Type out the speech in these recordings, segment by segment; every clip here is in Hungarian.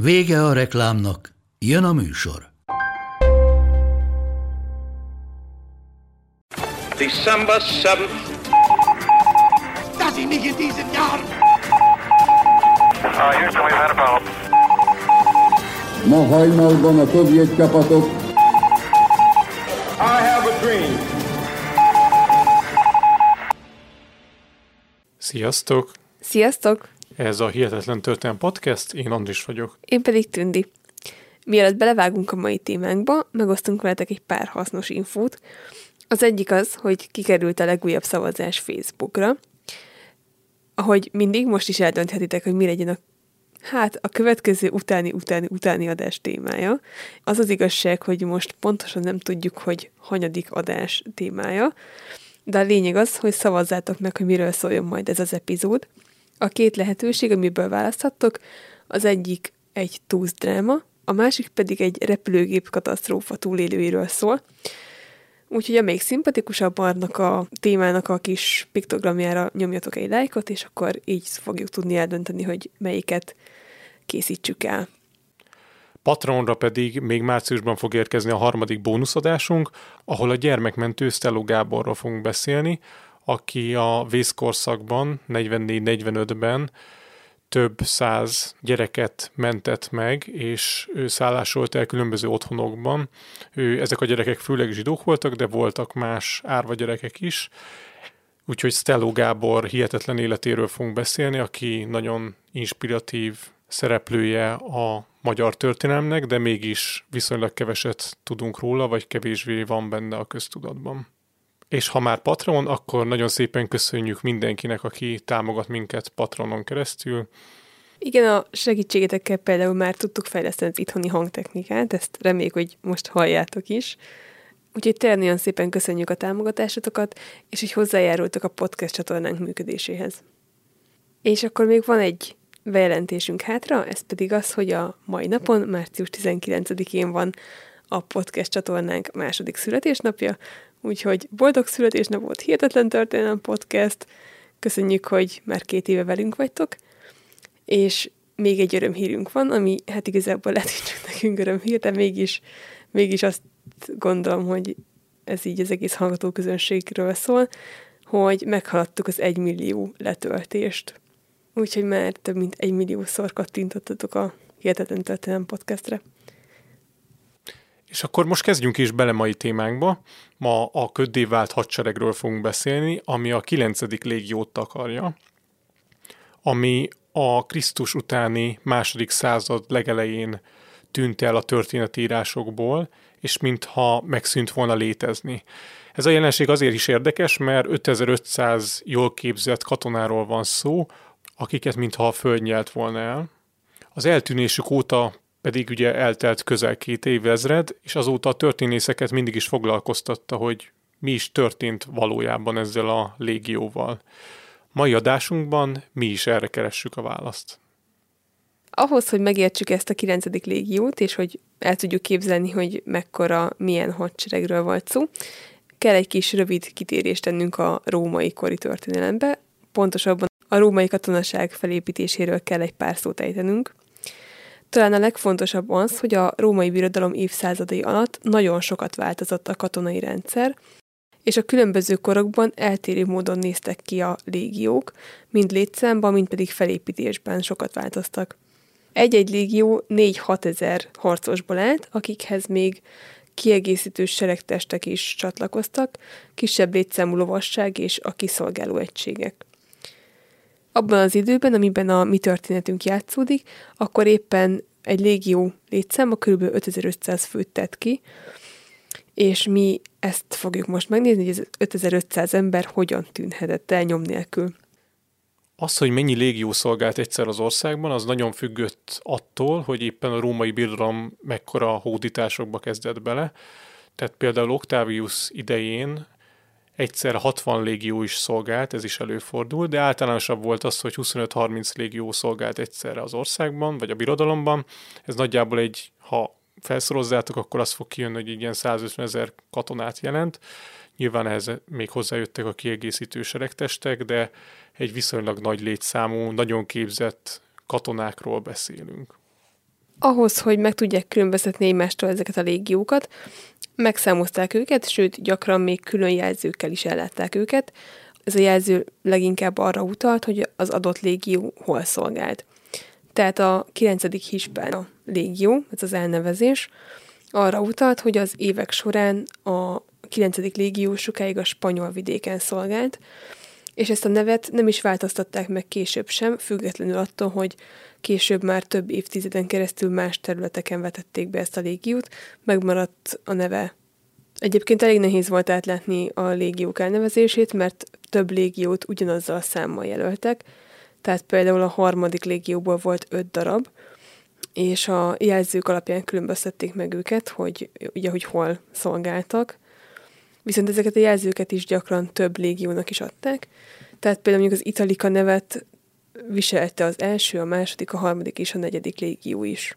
Vége a reklámnak, jön a műsor. December 7th. Dass ich mich in diesem Jahr Uh, Houston, we've had a problem. Ma hajnalban a szovjet csapatok I have a dream. Sziasztok! Sziasztok! Ez a Hihetetlen Történelem Podcast, én Andris vagyok. Én pedig Tündi. Mielőtt belevágunk a mai témánkba, megosztunk veletek egy pár hasznos infót. Az egyik az, hogy kikerült a legújabb szavazás Facebookra. Ahogy mindig, most is eldönthetitek, hogy mi legyen a Hát a következő utáni, utáni, utáni adás témája. Az az igazság, hogy most pontosan nem tudjuk, hogy hanyadik adás témája, de a lényeg az, hogy szavazzátok meg, hogy miről szóljon majd ez az epizód. A két lehetőség, amiből választhattok, az egyik egy túzdráma, a másik pedig egy repülőgép katasztrófa túlélőiről szól. Úgyhogy amelyik szimpatikusabb annak a témának a kis piktogramjára nyomjatok egy lájkot, és akkor így fogjuk tudni eldönteni, hogy melyiket készítsük el. Patronra pedig még márciusban fog érkezni a harmadik bónuszadásunk, ahol a gyermekmentő Stello Gáborról fogunk beszélni, aki a vészkorszakban, 44-45-ben több száz gyereket mentett meg, és ő szállásolt el különböző otthonokban. Ő, ezek a gyerekek főleg zsidók voltak, de voltak más árva gyerekek is. Úgyhogy Stello Gábor hihetetlen életéről fogunk beszélni, aki nagyon inspiratív szereplője a magyar történelmnek, de mégis viszonylag keveset tudunk róla, vagy kevésbé van benne a köztudatban. És ha már Patreon, akkor nagyon szépen köszönjük mindenkinek, aki támogat minket Patronon keresztül. Igen, a segítségetekkel például már tudtuk fejleszteni az itthoni hangtechnikát, ezt reméljük, hogy most halljátok is. Úgyhogy tényleg nagyon szépen köszönjük a támogatásotokat, és hogy hozzájárultak a podcast csatornánk működéséhez. És akkor még van egy bejelentésünk hátra, ez pedig az, hogy a mai napon, március 19-én van a podcast csatornánk második születésnapja, úgyhogy boldog születésnapot, hihetetlen történelem podcast, köszönjük, hogy már két éve velünk vagytok, és még egy örömhírünk van, ami hát igazából lehet, hogy csak nekünk örömhír, de mégis, mégis azt gondolom, hogy ez így az egész hallgató közönségről szól, hogy meghaladtuk az egymillió letöltést. Úgyhogy már több mint egy milliószor kattintottatok a Hihetetlen Történelem podcastre. És akkor most kezdjünk is bele mai témánkba. Ma a köddé vált hadseregről fogunk beszélni, ami a 9. légiót takarja, ami a Krisztus utáni második század legelején tűnt el a történetírásokból, és mintha megszűnt volna létezni. Ez a jelenség azért is érdekes, mert 5500 jól képzett katonáról van szó, akiket mintha a föld nyelt volna el. Az eltűnésük óta pedig ugye eltelt közel két évezred, és azóta a történészeket mindig is foglalkoztatta, hogy mi is történt valójában ezzel a légióval. Mai adásunkban mi is erre keressük a választ. Ahhoz, hogy megértsük ezt a 9. légiót, és hogy el tudjuk képzelni, hogy mekkora, milyen hadseregről volt szó, kell egy kis rövid kitérést tennünk a római kori történelembe, pontosabban a római katonaság felépítéséről kell egy pár szót ejtenünk. Talán a legfontosabb az, hogy a római birodalom évszázadai alatt nagyon sokat változott a katonai rendszer, és a különböző korokban eltérő módon néztek ki a légiók, mind létszámban, mind pedig felépítésben sokat változtak. Egy-egy légió 4-6 ezer harcosból állt, akikhez még kiegészítő seregtestek is csatlakoztak, kisebb létszámú lovasság és a kiszolgáló egységek. Abban az időben, amiben a mi történetünk játszódik, akkor éppen egy légió létszáma kb. 5500 főt tett ki, és mi ezt fogjuk most megnézni, hogy ez 5500 ember hogyan tűnhetett el nyom nélkül. Az, hogy mennyi légió szolgált egyszer az országban, az nagyon függött attól, hogy éppen a római birodalom mekkora hódításokba kezdett bele. Tehát például Octavius idején egyszer 60 légió is szolgált, ez is előfordul, de általánosabb volt az, hogy 25-30 légió szolgált egyszerre az országban, vagy a birodalomban. Ez nagyjából egy, ha felszorozzátok, akkor az fog kijönni, hogy ilyen 150 ezer katonát jelent. Nyilván ehhez még hozzájöttek a kiegészítő seregtestek, de egy viszonylag nagy létszámú, nagyon képzett katonákról beszélünk. Ahhoz, hogy meg tudják különböztetni egymástól ezeket a légiókat, megszámozták őket, sőt, gyakran még külön jelzőkkel is ellátták őket. Ez a jelző leginkább arra utalt, hogy az adott légió hol szolgált. Tehát a 9. Hispán légió, ez az elnevezés, arra utalt, hogy az évek során a 9. légió sokáig a spanyol vidéken szolgált, és ezt a nevet nem is változtatták meg később sem, függetlenül attól, hogy később már több évtizeden keresztül más területeken vetették be ezt a légiót, megmaradt a neve. Egyébként elég nehéz volt átlátni a légiók elnevezését, mert több légiót ugyanazzal a számmal jelöltek, tehát például a harmadik légióból volt öt darab, és a jelzők alapján különböztették meg őket, hogy ugye, hogy hol szolgáltak, viszont ezeket a jelzőket is gyakran több légiónak is adták, tehát például mondjuk az Italika nevet viselte az első, a második, a harmadik és a negyedik légió is.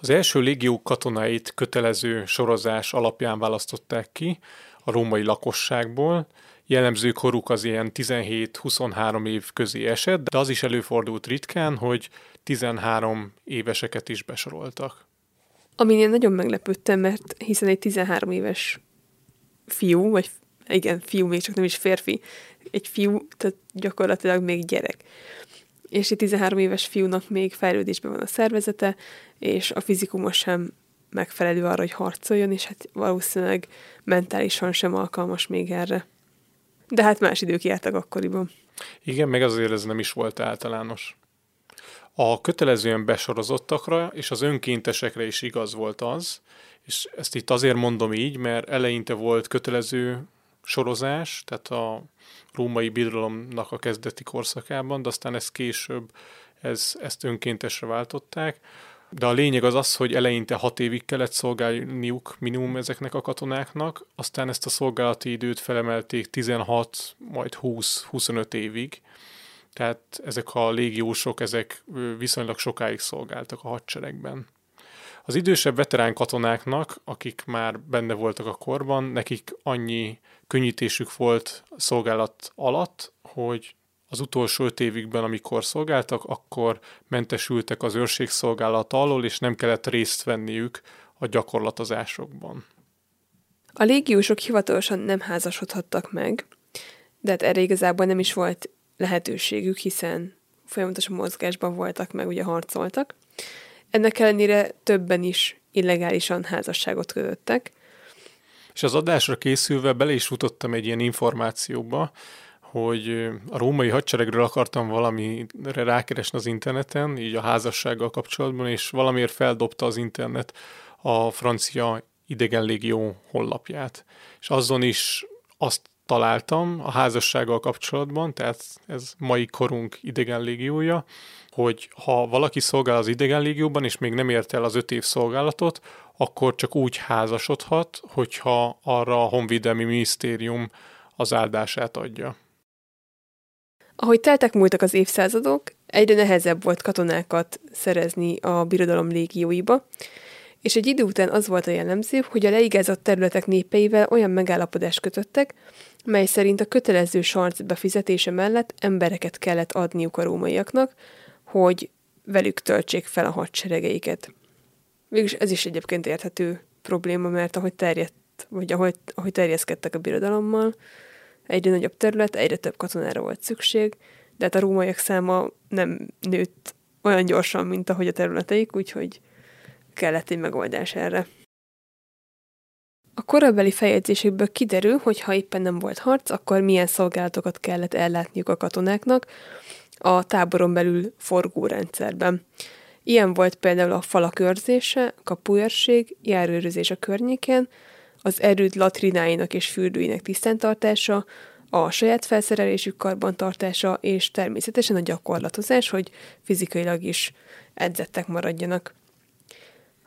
Az első légió katonáit kötelező sorozás alapján választották ki a római lakosságból, jellemző koruk az ilyen 17-23 év közé esett, de az is előfordult ritkán, hogy 13 éveseket is besoroltak. Amin én nagyon meglepődtem, mert hiszen egy 13 éves fiú, vagy igen, fiú, még csak nem is férfi, egy fiú, tehát gyakorlatilag még gyerek. És egy 13 éves fiúnak még fejlődésben van a szervezete, és a fizikumos sem megfelelő arra, hogy harcoljon, és hát valószínűleg mentálisan sem alkalmas még erre. De hát más idők jártak akkoriban. Igen, meg azért ez nem is volt általános. A kötelezően besorozottakra és az önkéntesekre is igaz volt az, és ezt itt azért mondom így, mert eleinte volt kötelező sorozás, tehát a római birodalomnak a kezdeti korszakában, de aztán ezt később ez, ezt önkéntesre váltották. De a lényeg az az, hogy eleinte hat évig kellett szolgálniuk minimum ezeknek a katonáknak, aztán ezt a szolgálati időt felemelték 16, majd 20-25 évig. Tehát ezek a légiósok, ezek viszonylag sokáig szolgáltak a hadseregben. Az idősebb veterán katonáknak, akik már benne voltak a korban, nekik annyi könnyítésük volt szolgálat alatt, hogy az utolsó öt évükben, amikor szolgáltak, akkor mentesültek az őrségszolgálat alól, és nem kellett részt venniük a gyakorlatozásokban. A légiósok hivatalosan nem házasodhattak meg, de hát erre igazából nem is volt lehetőségük, hiszen folyamatosan mozgásban voltak, meg ugye harcoltak. Ennek ellenére többen is illegálisan házasságot kötöttek. És az adásra készülve bele is futottam egy ilyen információba, hogy a római hadseregről akartam valamire rákeresni az interneten, így a házassággal kapcsolatban, és valamiért feldobta az internet a francia idegenlégió honlapját. És azon is azt találtam a házassággal kapcsolatban, tehát ez mai korunk idegenlégiója, hogy ha valaki szolgál az idegenlégióban, és még nem ért el az öt év szolgálatot, akkor csak úgy házasodhat, hogyha arra a honvédelmi minisztérium az áldását adja. Ahogy teltek múltak az évszázadok, egyre nehezebb volt katonákat szerezni a birodalom légióiba, és egy idő után az volt a jellemző, hogy a leigázott területek népeivel olyan megállapodást kötöttek, mely szerint a kötelező sarc befizetése mellett embereket kellett adniuk a rómaiaknak, hogy velük töltsék fel a hadseregeiket. Végülis ez is egyébként érthető probléma, mert ahogy terjedt, vagy ahogy, ahogy terjeszkedtek a birodalommal, egyre nagyobb terület, egyre több katonára volt szükség, de hát a rómaiak száma nem nőtt olyan gyorsan, mint ahogy a területeik, úgyhogy kellett egy megoldás erre. A korabeli feljegyzésekből kiderül, hogy ha éppen nem volt harc, akkor milyen szolgálatokat kellett ellátniuk a katonáknak a táboron belül forgórendszerben. Ilyen volt például a falak őrzése, kapuőrség, járőrözés a környéken, az erőd latrináinak és fürdőinek tisztentartása, a saját felszerelésük karbantartása, és természetesen a gyakorlatozás, hogy fizikailag is edzettek maradjanak.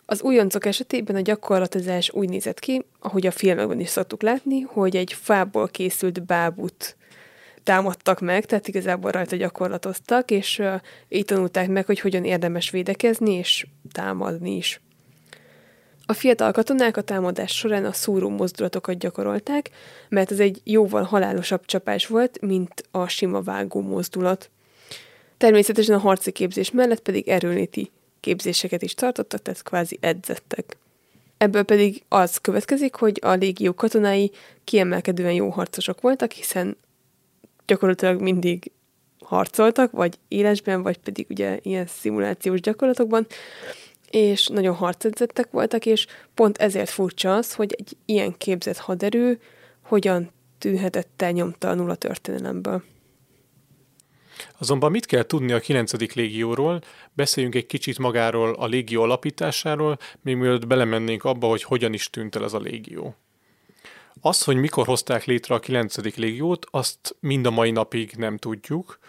Az újoncok esetében a gyakorlatozás úgy nézett ki, ahogy a filmekben is szoktuk látni, hogy egy fából készült bábut támadtak meg, tehát igazából rajta gyakorlatoztak, és uh, így tanulták meg, hogy hogyan érdemes védekezni és támadni is. A fiatal katonák a támadás során a szúró mozdulatokat gyakorolták, mert ez egy jóval halálosabb csapás volt, mint a sima vágó mozdulat. Természetesen a harci képzés mellett pedig erőléti képzéseket is tartottak, tehát kvázi edzettek. Ebből pedig az következik, hogy a légió katonái kiemelkedően jó harcosok voltak, hiszen gyakorlatilag mindig harcoltak, vagy élesben, vagy pedig ugye ilyen szimulációs gyakorlatokban, és nagyon harcedzettek voltak, és pont ezért furcsa az, hogy egy ilyen képzett haderő hogyan tűnhetett el nyomtalanul a történelemből. Azonban mit kell tudni a 9. légióról? Beszéljünk egy kicsit magáról a légió alapításáról, még mielőtt belemennénk abba, hogy hogyan is tűnt el ez a légió. Az, hogy mikor hozták létre a 9. légiót, azt mind a mai napig nem tudjuk.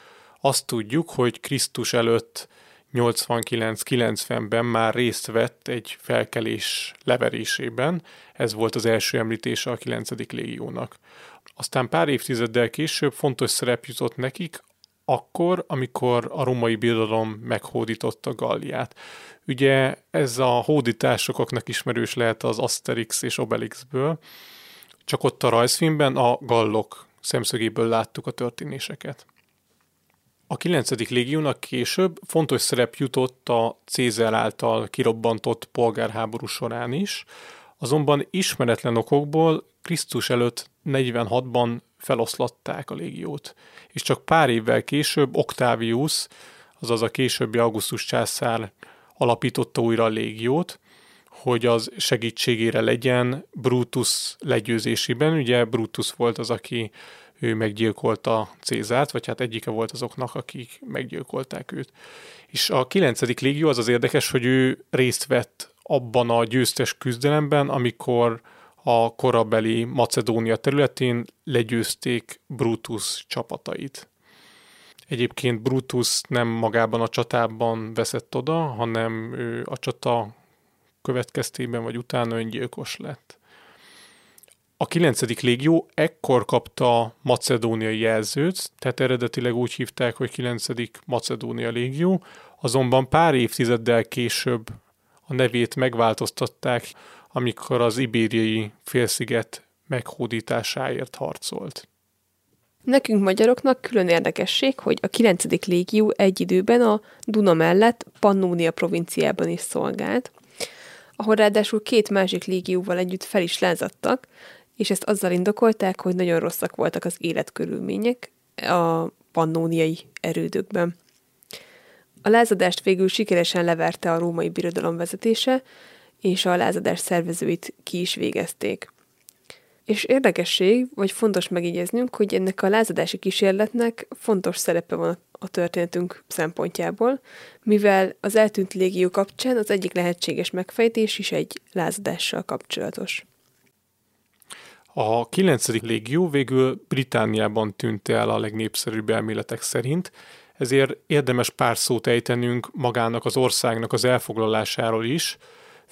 Azt tudjuk, hogy Krisztus előtt 89-90-ben már részt vett egy felkelés leverésében, ez volt az első említése a 9. légiónak. Aztán pár évtizeddel később fontos szerep jutott nekik, akkor, amikor a római birodalom meghódította Galliát. Ugye ez a hódítás sokaknak ismerős lehet az Asterix és Obelixből, csak ott a rajzfilmben a gallok szemszögéből láttuk a történéseket. A 9. légiónak később fontos szerep jutott a Cézer által kirobbantott polgárháború során is, azonban ismeretlen okokból Krisztus előtt 46-ban feloszlatták a légiót, és csak pár évvel később Octavius, azaz a későbbi Augustus császár alapította újra a légiót, hogy az segítségére legyen Brutus legyőzésében. Ugye Brutus volt az, aki ő meggyilkolta Cézárt, vagy hát egyike volt azoknak, akik meggyilkolták őt. És a 9. légió az az érdekes, hogy ő részt vett abban a győztes küzdelemben, amikor a korabeli Macedónia területén legyőzték Brutus csapatait. Egyébként Brutus nem magában a csatában veszett oda, hanem ő a csata következtében vagy utána öngyilkos lett. A 9. légió ekkor kapta macedóniai jelzőt, tehát eredetileg úgy hívták, hogy 9. Macedónia légió, azonban pár évtizeddel később a nevét megváltoztatták, amikor az ibériai félsziget meghódításáért harcolt. Nekünk magyaroknak külön érdekesség, hogy a 9. légió egy időben a Duna mellett Pannónia provinciában is szolgált, ahol ráadásul két másik légióval együtt fel is lázadtak, és ezt azzal indokolták, hogy nagyon rosszak voltak az életkörülmények a pannóniai erődökben. A lázadást végül sikeresen leverte a római birodalom vezetése, és a lázadás szervezőit ki is végezték. És érdekesség, vagy fontos megjegyeznünk, hogy ennek a lázadási kísérletnek fontos szerepe van a történetünk szempontjából, mivel az eltűnt légió kapcsán az egyik lehetséges megfejtés is egy lázadással kapcsolatos. A 9. légió végül Britániában tűnt el a legnépszerűbb elméletek szerint, ezért érdemes pár szót ejtenünk magának az országnak az elfoglalásáról is,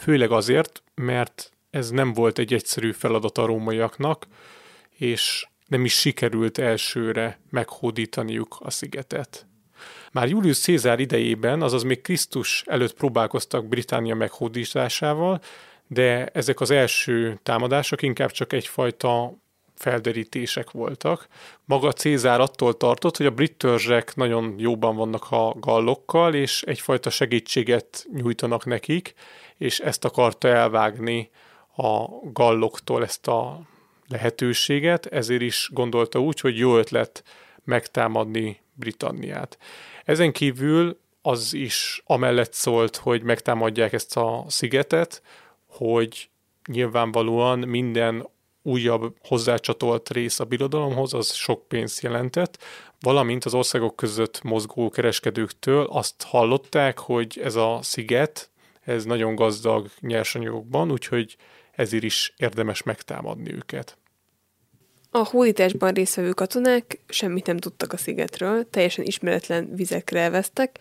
főleg azért, mert ez nem volt egy egyszerű feladat a rómaiaknak, és nem is sikerült elsőre meghódítaniuk a szigetet. Már Julius Cézár idejében, azaz még Krisztus előtt próbálkoztak Británia meghódításával, de ezek az első támadások inkább csak egyfajta felderítések voltak. Maga Cézár attól tartott, hogy a brit törzsek nagyon jóban vannak a gallokkal, és egyfajta segítséget nyújtanak nekik, és ezt akarta elvágni a galloktól ezt a lehetőséget, ezért is gondolta úgy, hogy jó ötlet megtámadni Britanniát. Ezen kívül az is amellett szólt, hogy megtámadják ezt a szigetet, hogy nyilvánvalóan minden újabb hozzácsatolt rész a birodalomhoz, az sok pénzt jelentett, valamint az országok között mozgó kereskedőktől azt hallották, hogy ez a sziget, ez nagyon gazdag nyersanyagokban, úgyhogy ezért is érdemes megtámadni őket. A hódításban résztvevő katonák semmit nem tudtak a szigetről, teljesen ismeretlen vizekre elvesztek,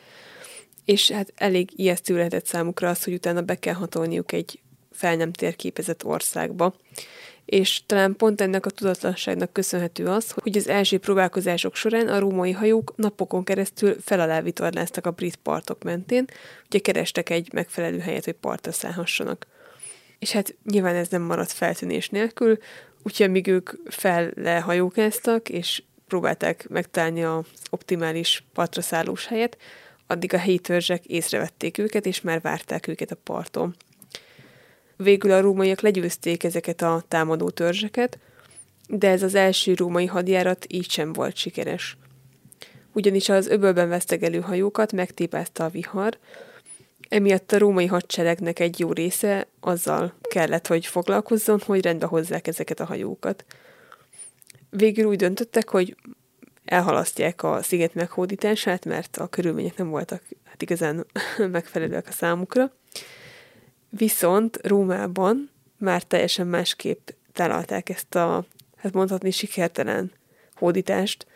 és hát elég ijesztő lehetett számukra az, hogy utána be kell hatolniuk egy fel nem térképezett országba. És talán pont ennek a tudatlanságnak köszönhető az, hogy az első próbálkozások során a római hajók napokon keresztül felalá vitorláztak a brit partok mentén, ugye kerestek egy megfelelő helyet, hogy partra szállhassanak. És hát nyilván ez nem maradt feltűnés nélkül, úgyhogy amíg ők fellehajókáztak, és próbálták megtalálni az optimális partra szállós helyet, addig a helyi törzsek észrevették őket, és már várták őket a parton. Végül a rómaiak legyőzték ezeket a támadó törzseket, de ez az első római hadjárat így sem volt sikeres. Ugyanis az öbölben vesztegelő hajókat megtépázta a vihar, emiatt a római hadseregnek egy jó része azzal kellett, hogy foglalkozzon, hogy rendbe hozzák ezeket a hajókat. Végül úgy döntöttek, hogy elhalasztják a sziget meghódítását, mert a körülmények nem voltak hát igazán megfelelőek a számukra. Viszont Rómában már teljesen másképp találták ezt a, hát mondhatni, sikertelen hódítást,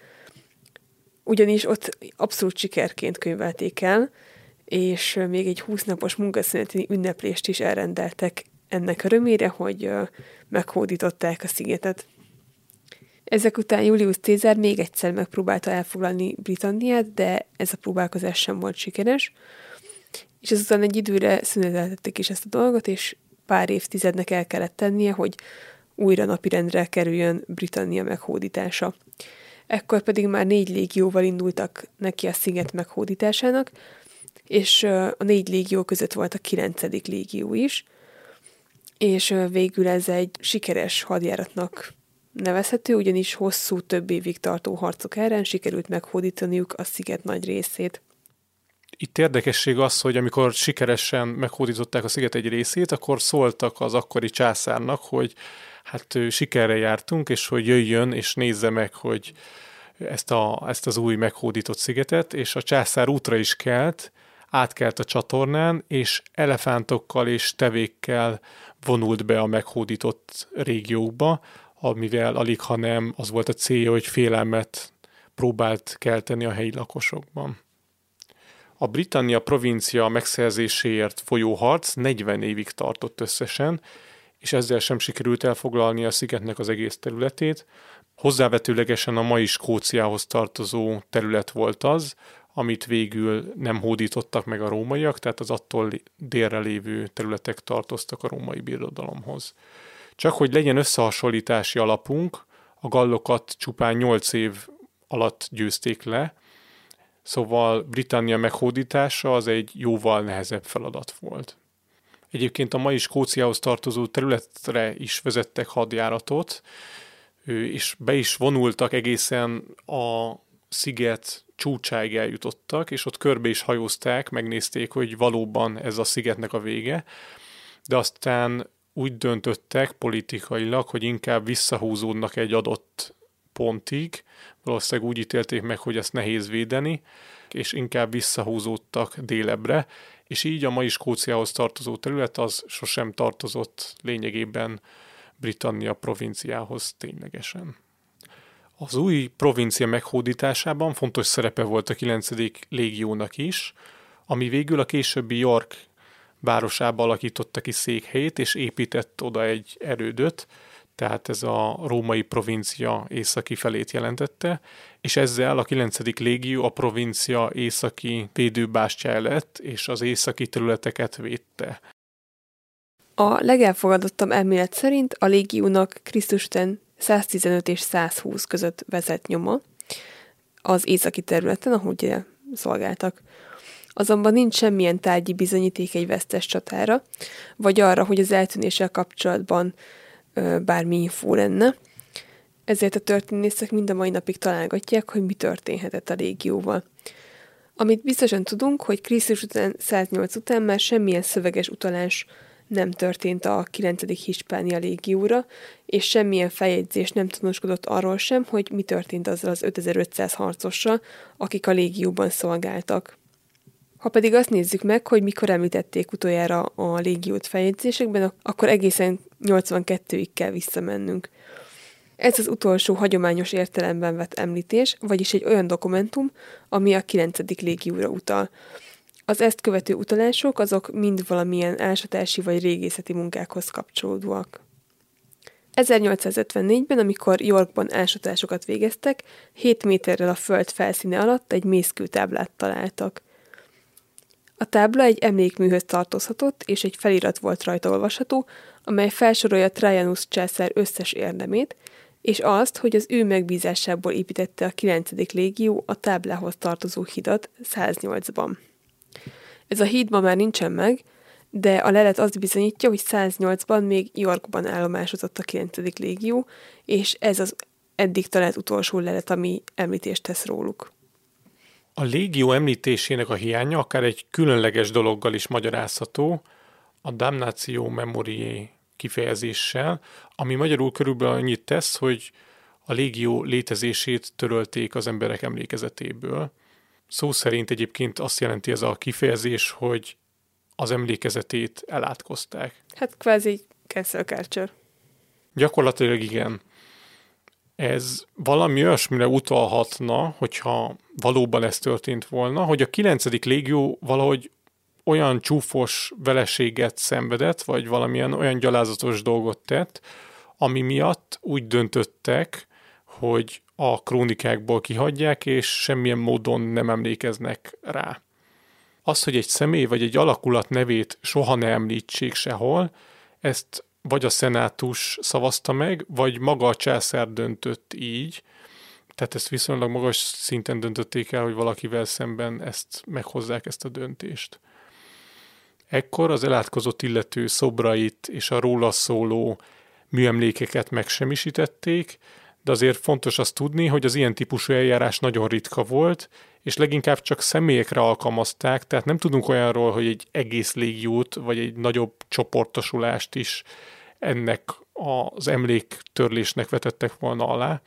ugyanis ott abszolút sikerként könyvelték el, és még egy 20 napos munkaszüneti ünneplést is elrendeltek ennek örömére, hogy meghódították a szigetet. Ezek után Julius Cézár még egyszer megpróbálta elfoglalni Britanniát, de ez a próbálkozás sem volt sikeres, és azután egy időre szüneteltették is ezt a dolgot, és pár évtizednek el kellett tennie, hogy újra napirendre kerüljön Britannia meghódítása. Ekkor pedig már négy légióval indultak neki a sziget meghódításának, és a négy légió között volt a kilencedik légió is, és végül ez egy sikeres hadjáratnak nevezhető, ugyanis hosszú, több évig tartó harcok árán sikerült meghódítaniuk a sziget nagy részét. Itt érdekesség az, hogy amikor sikeresen meghódították a sziget egy részét, akkor szóltak az akkori császárnak, hogy hát sikerre jártunk, és hogy jöjjön és nézze meg, hogy ezt, a, ezt az új meghódított szigetet, és a császár útra is kelt, átkelt a csatornán, és elefántokkal és tevékkel vonult be a meghódított régiókba, amivel alig, ha nem az volt a célja, hogy félelmet próbált kelteni a helyi lakosokban. A Britannia provincia megszerzéséért folyó harc 40 évig tartott összesen, és ezzel sem sikerült elfoglalni a szigetnek az egész területét. Hozzávetőlegesen a mai Skóciához tartozó terület volt az, amit végül nem hódítottak meg a rómaiak, tehát az attól délre lévő területek tartoztak a római birodalomhoz. Csak hogy legyen összehasonlítási alapunk, a gallokat csupán 8 év alatt győzték le, szóval Britannia meghódítása az egy jóval nehezebb feladat volt. Egyébként a mai Skóciához tartozó területre is vezettek hadjáratot, és be is vonultak egészen a sziget csúcsáig eljutottak, és ott körbe is hajózták, megnézték, hogy valóban ez a szigetnek a vége, de aztán úgy döntöttek politikailag, hogy inkább visszahúzódnak egy adott pontig, valószínűleg úgy ítélték meg, hogy ezt nehéz védeni, és inkább visszahúzódtak délebre, és így a mai Skóciához tartozó terület az sosem tartozott lényegében Britannia provinciához ténylegesen. Az új provincia meghódításában fontos szerepe volt a 9. légiónak is, ami végül a későbbi York városába alakította ki székhelyét, és épített oda egy erődöt, tehát ez a római provincia északi felét jelentette, és ezzel a 9. légió a provincia északi védőbástyája lett, és az északi területeket védte. A legelfogadottabb elmélet szerint a légiónak Krisztus után 115 és 120 között vezet nyoma az északi területen, ahogy szolgáltak. Azonban nincs semmilyen tárgyi bizonyíték egy vesztes csatára, vagy arra, hogy az eltűnéssel kapcsolatban bármi infó lenne. Ezért a történészek mind a mai napig találgatják, hogy mi történhetett a légióval. Amit biztosan tudunk, hogy Krisztus után 108 után már semmilyen szöveges utalás nem történt a 9. Hispánia légióra, és semmilyen feljegyzés nem tanúskodott arról sem, hogy mi történt azzal az 5500 harcossal, akik a légióban szolgáltak. Ha pedig azt nézzük meg, hogy mikor említették utoljára a légiót feljegyzésekben, akkor egészen 82-ig kell visszamennünk. Ez az utolsó hagyományos értelemben vett említés, vagyis egy olyan dokumentum, ami a 9. légióra utal. Az ezt követő utalások azok mind valamilyen ásatási vagy régészeti munkákhoz kapcsolódóak. 1854-ben, amikor Yorkban ásatásokat végeztek, 7 méterrel a föld felszíne alatt egy mészkőtáblát találtak. A tábla egy emlékműhöz tartozhatott, és egy felirat volt rajta olvasható, amely felsorolja Trajanus császár összes érdemét, és azt, hogy az ő megbízásából építette a 9. légió a táblához tartozó hidat 108-ban. Ez a híd ma már nincsen meg, de a lelet azt bizonyítja, hogy 108-ban még Yorkban állomásozott a 9. légió, és ez az eddig talált utolsó lelet, ami említést tesz róluk. A légió említésének a hiánya akár egy különleges dologgal is magyarázható, a damnatio memoriae kifejezéssel, ami magyarul körülbelül annyit tesz, hogy a légió létezését törölték az emberek emlékezetéből. Szó szerint egyébként azt jelenti ez a kifejezés, hogy az emlékezetét elátkozták. Hát kvázi cancel culture. Gyakorlatilag igen. Ez valami olyasmire utalhatna, hogyha valóban ez történt volna, hogy a 9. légió valahogy olyan csúfos veleséget szenvedett, vagy valamilyen olyan gyalázatos dolgot tett, ami miatt úgy döntöttek, hogy a krónikákból kihagyják, és semmilyen módon nem emlékeznek rá. Az, hogy egy személy vagy egy alakulat nevét soha ne említsék sehol, ezt vagy a szenátus szavazta meg, vagy maga a császár döntött így, tehát ezt viszonylag magas szinten döntötték el, hogy valakivel szemben ezt meghozzák ezt a döntést. Ekkor az elátkozott illető szobrait és a róla szóló műemlékeket megsemmisítették, de azért fontos azt tudni, hogy az ilyen típusú eljárás nagyon ritka volt, és leginkább csak személyekre alkalmazták, tehát nem tudunk olyanról, hogy egy egész légiót, vagy egy nagyobb csoportosulást is ennek az emléktörlésnek vetettek volna alá.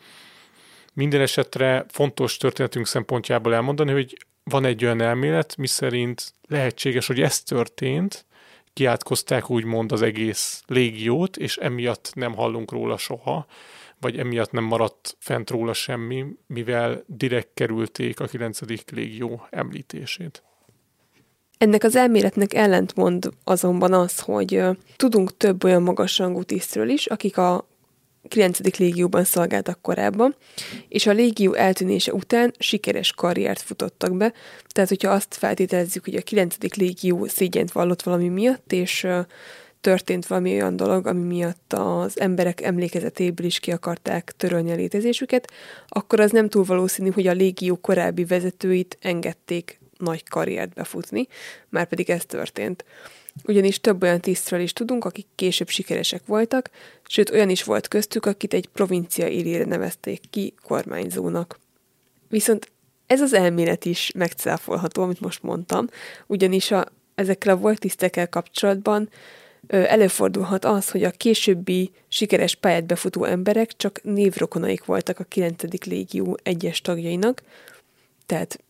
Minden esetre fontos történetünk szempontjából elmondani, hogy van egy olyan elmélet, miszerint lehetséges, hogy ez történt, kiátkozták úgymond az egész légiót, és emiatt nem hallunk róla soha, vagy emiatt nem maradt fent róla semmi, mivel direkt kerülték a 9. légió említését. Ennek az elméletnek ellentmond azonban az, hogy tudunk több olyan magasrangú tisztről is, akik a 9. légióban szolgáltak korábban, és a légió eltűnése után sikeres karriert futottak be, tehát hogyha azt feltételezzük, hogy a 9. légió szégyent vallott valami miatt, és történt valami olyan dolog, ami miatt az emberek emlékezetéből is ki akarták törölni a létezésüket, akkor az nem túl valószínű, hogy a légió korábbi vezetőit engedték nagy karriert befutni, már pedig ez történt. Ugyanis több olyan tisztről is tudunk, akik később sikeresek voltak, sőt olyan is volt köztük, akit egy provincia élére nevezték ki kormányzónak. Viszont ez az elmélet is megcáfolható, amit most mondtam, ugyanis a, ezekkel a volt tisztekkel kapcsolatban előfordulhat az, hogy a későbbi sikeres pályát befutó emberek csak névrokonaik voltak a 9. légió egyes tagjainak, tehát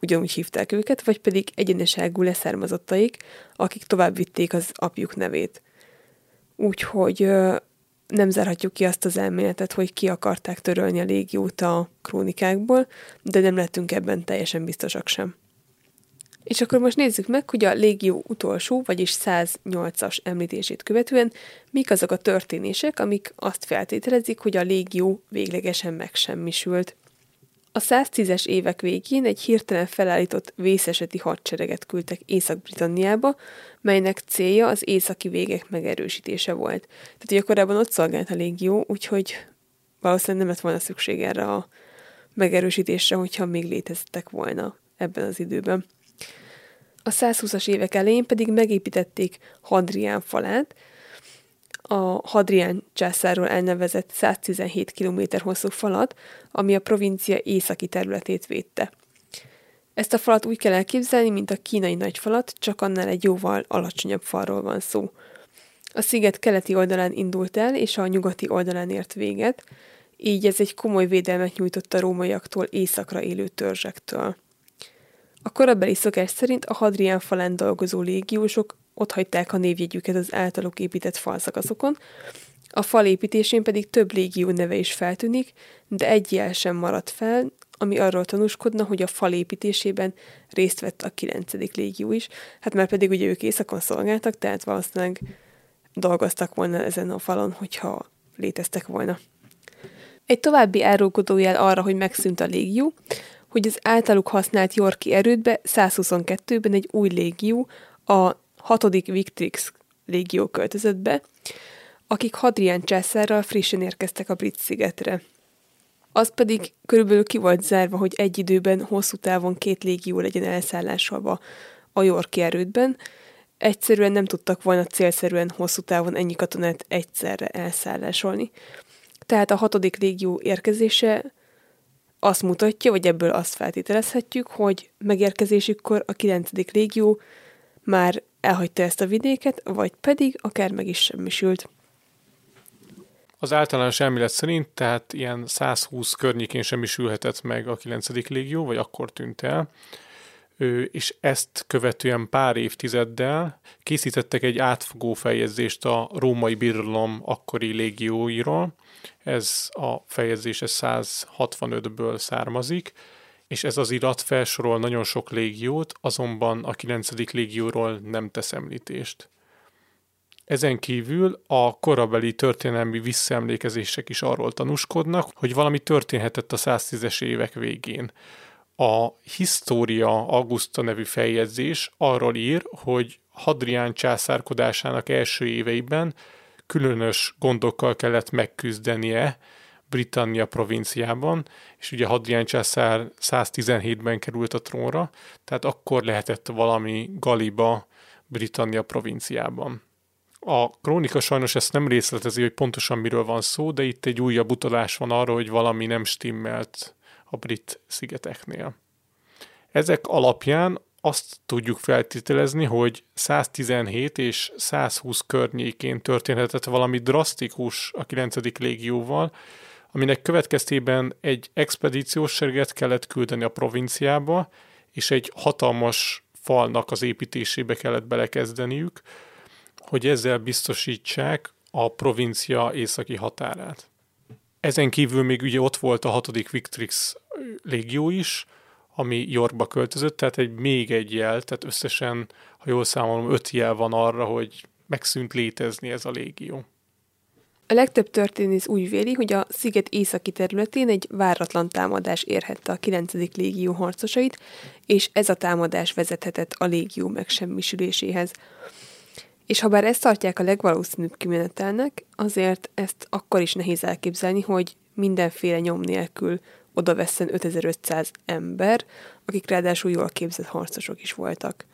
ugyanúgy hívták őket, vagy pedig egyeneságú leszármazottaik, akik tovább vitték az apjuk nevét. Úgyhogy nem zárhatjuk ki azt az elméletet, hogy ki akarták törölni a légiót a krónikákból, de nem lettünk ebben teljesen biztosak sem. És akkor most nézzük meg, hogy a légió utolsó, vagyis 108-as említését követően mik azok a történések, amik azt feltételezik, hogy a légió véglegesen megsemmisült. A 110-es évek végén egy hirtelen felállított vészeseti hadsereget küldtek Észak-Britanniába, melynek célja az északi végek megerősítése volt. Tehát ugye korábban ott szolgált a légió, úgyhogy valószínűleg nem lett volna szükség erre a megerősítésre, hogyha még léteztek volna ebben az időben. A 120-as évek elején pedig megépítették Hadrián falát, a Hadrián császárról elnevezett 117 km hosszú falat, ami a provincia északi területét védte. Ezt a falat úgy kell elképzelni, mint a kínai nagyfalat, csak annál egy jóval alacsonyabb falról van szó. A sziget keleti oldalán indult el, és a nyugati oldalán ért véget, így ez egy komoly védelmet nyújtott a rómaiaktól északra élő törzsektől. A korabeli szokás szerint a Hadrián falán dolgozó légiósok hagyták a névjegyüket az általuk épített falszakaszokon, A fal építésén pedig több légió neve is feltűnik, de egy jel sem maradt fel, ami arról tanúskodna, hogy a fal építésében részt vett a 9. légió is, hát már pedig ugye ők északon szolgáltak, tehát valószínűleg dolgoztak volna ezen a falon, hogyha léteztek volna. Egy további árulkodójel arra, hogy megszűnt a légió, hogy az általuk használt Yorki erődbe 122-ben egy új légió, a 6. Victrix légió költözött be, akik Hadrián császárral frissen érkeztek a brit szigetre. Az pedig körülbelül ki volt zárva, hogy egy időben hosszú távon két légió legyen elszállásolva a Yorki erődben, egyszerűen nem tudtak volna célszerűen hosszú távon ennyi katonát egyszerre elszállásolni. Tehát a hatodik légió érkezése azt mutatja, vagy ebből azt feltételezhetjük, hogy megérkezésükkor a kilencedik légió már elhagyta ezt a vidéket, vagy pedig akár meg is semmisült. Az általános elmélet szerint tehát ilyen 120 környékén semmisülhetett meg a 9. légió, vagy akkor tűnt el, és ezt követően pár évtizeddel készítettek egy átfogó feljegyzést a római birodalom akkori légióiról. Ez a feljegyzés 165-ből származik, és ez az irat felsorol nagyon sok légiót, azonban a 9. légióról nem tesz említést. Ezen kívül a korabeli történelmi visszaemlékezések is arról tanúskodnak, hogy valami történhetett a 110-es évek végén. A História Augusta nevű feljegyzés arról ír, hogy Hadrián császárkodásának első éveiben különös gondokkal kellett megküzdenie Britannia provinciában, és ugye Hadrián császár 117-ben került a trónra, tehát akkor lehetett valami galiba Britannia provinciában. A krónika sajnos ezt nem részletezi, hogy pontosan miről van szó, de itt egy újabb utalás van arra, hogy valami nem stimmelt a brit szigeteknél. Ezek alapján azt tudjuk feltételezni, hogy 117 és 120 környékén történhetett valami drasztikus a 9. légióval, aminek következtében egy expedíciós serget kellett küldeni a provinciába, és egy hatalmas falnak az építésébe kellett belekezdeniük, hogy ezzel biztosítsák a provincia északi határát. Ezen kívül még ugye ott volt a hatodik Victrix légió is, ami Yorkba költözött, tehát egy még egy jel, tehát összesen, ha jól számolom, öt jel van arra, hogy megszűnt létezni ez a légió. A legtöbb történész úgy véli, hogy a sziget északi területén egy váratlan támadás érhette a 9. légió harcosait, és ez a támadás vezethetett a légió megsemmisüléséhez. És ha bár ezt tartják a legvalószínűbb kimenetelnek, azért ezt akkor is nehéz elképzelni, hogy mindenféle nyom nélkül oda vesszen 5500 ember, akik ráadásul jól képzett harcosok is voltak.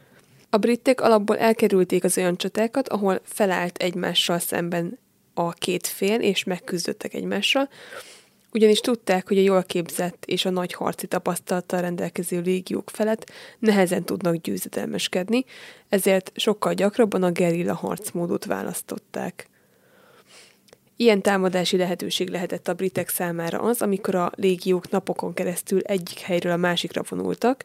A britek alapból elkerülték az olyan csatákat, ahol felállt egymással szemben a két fél, és megküzdöttek egymással, ugyanis tudták, hogy a jól képzett és a nagy harci tapasztalattal rendelkező légiók felett nehezen tudnak győzedelmeskedni, ezért sokkal gyakrabban a gerilla harcmódot választották. Ilyen támadási lehetőség lehetett a britek számára az, amikor a légiók napokon keresztül egyik helyről a másikra vonultak,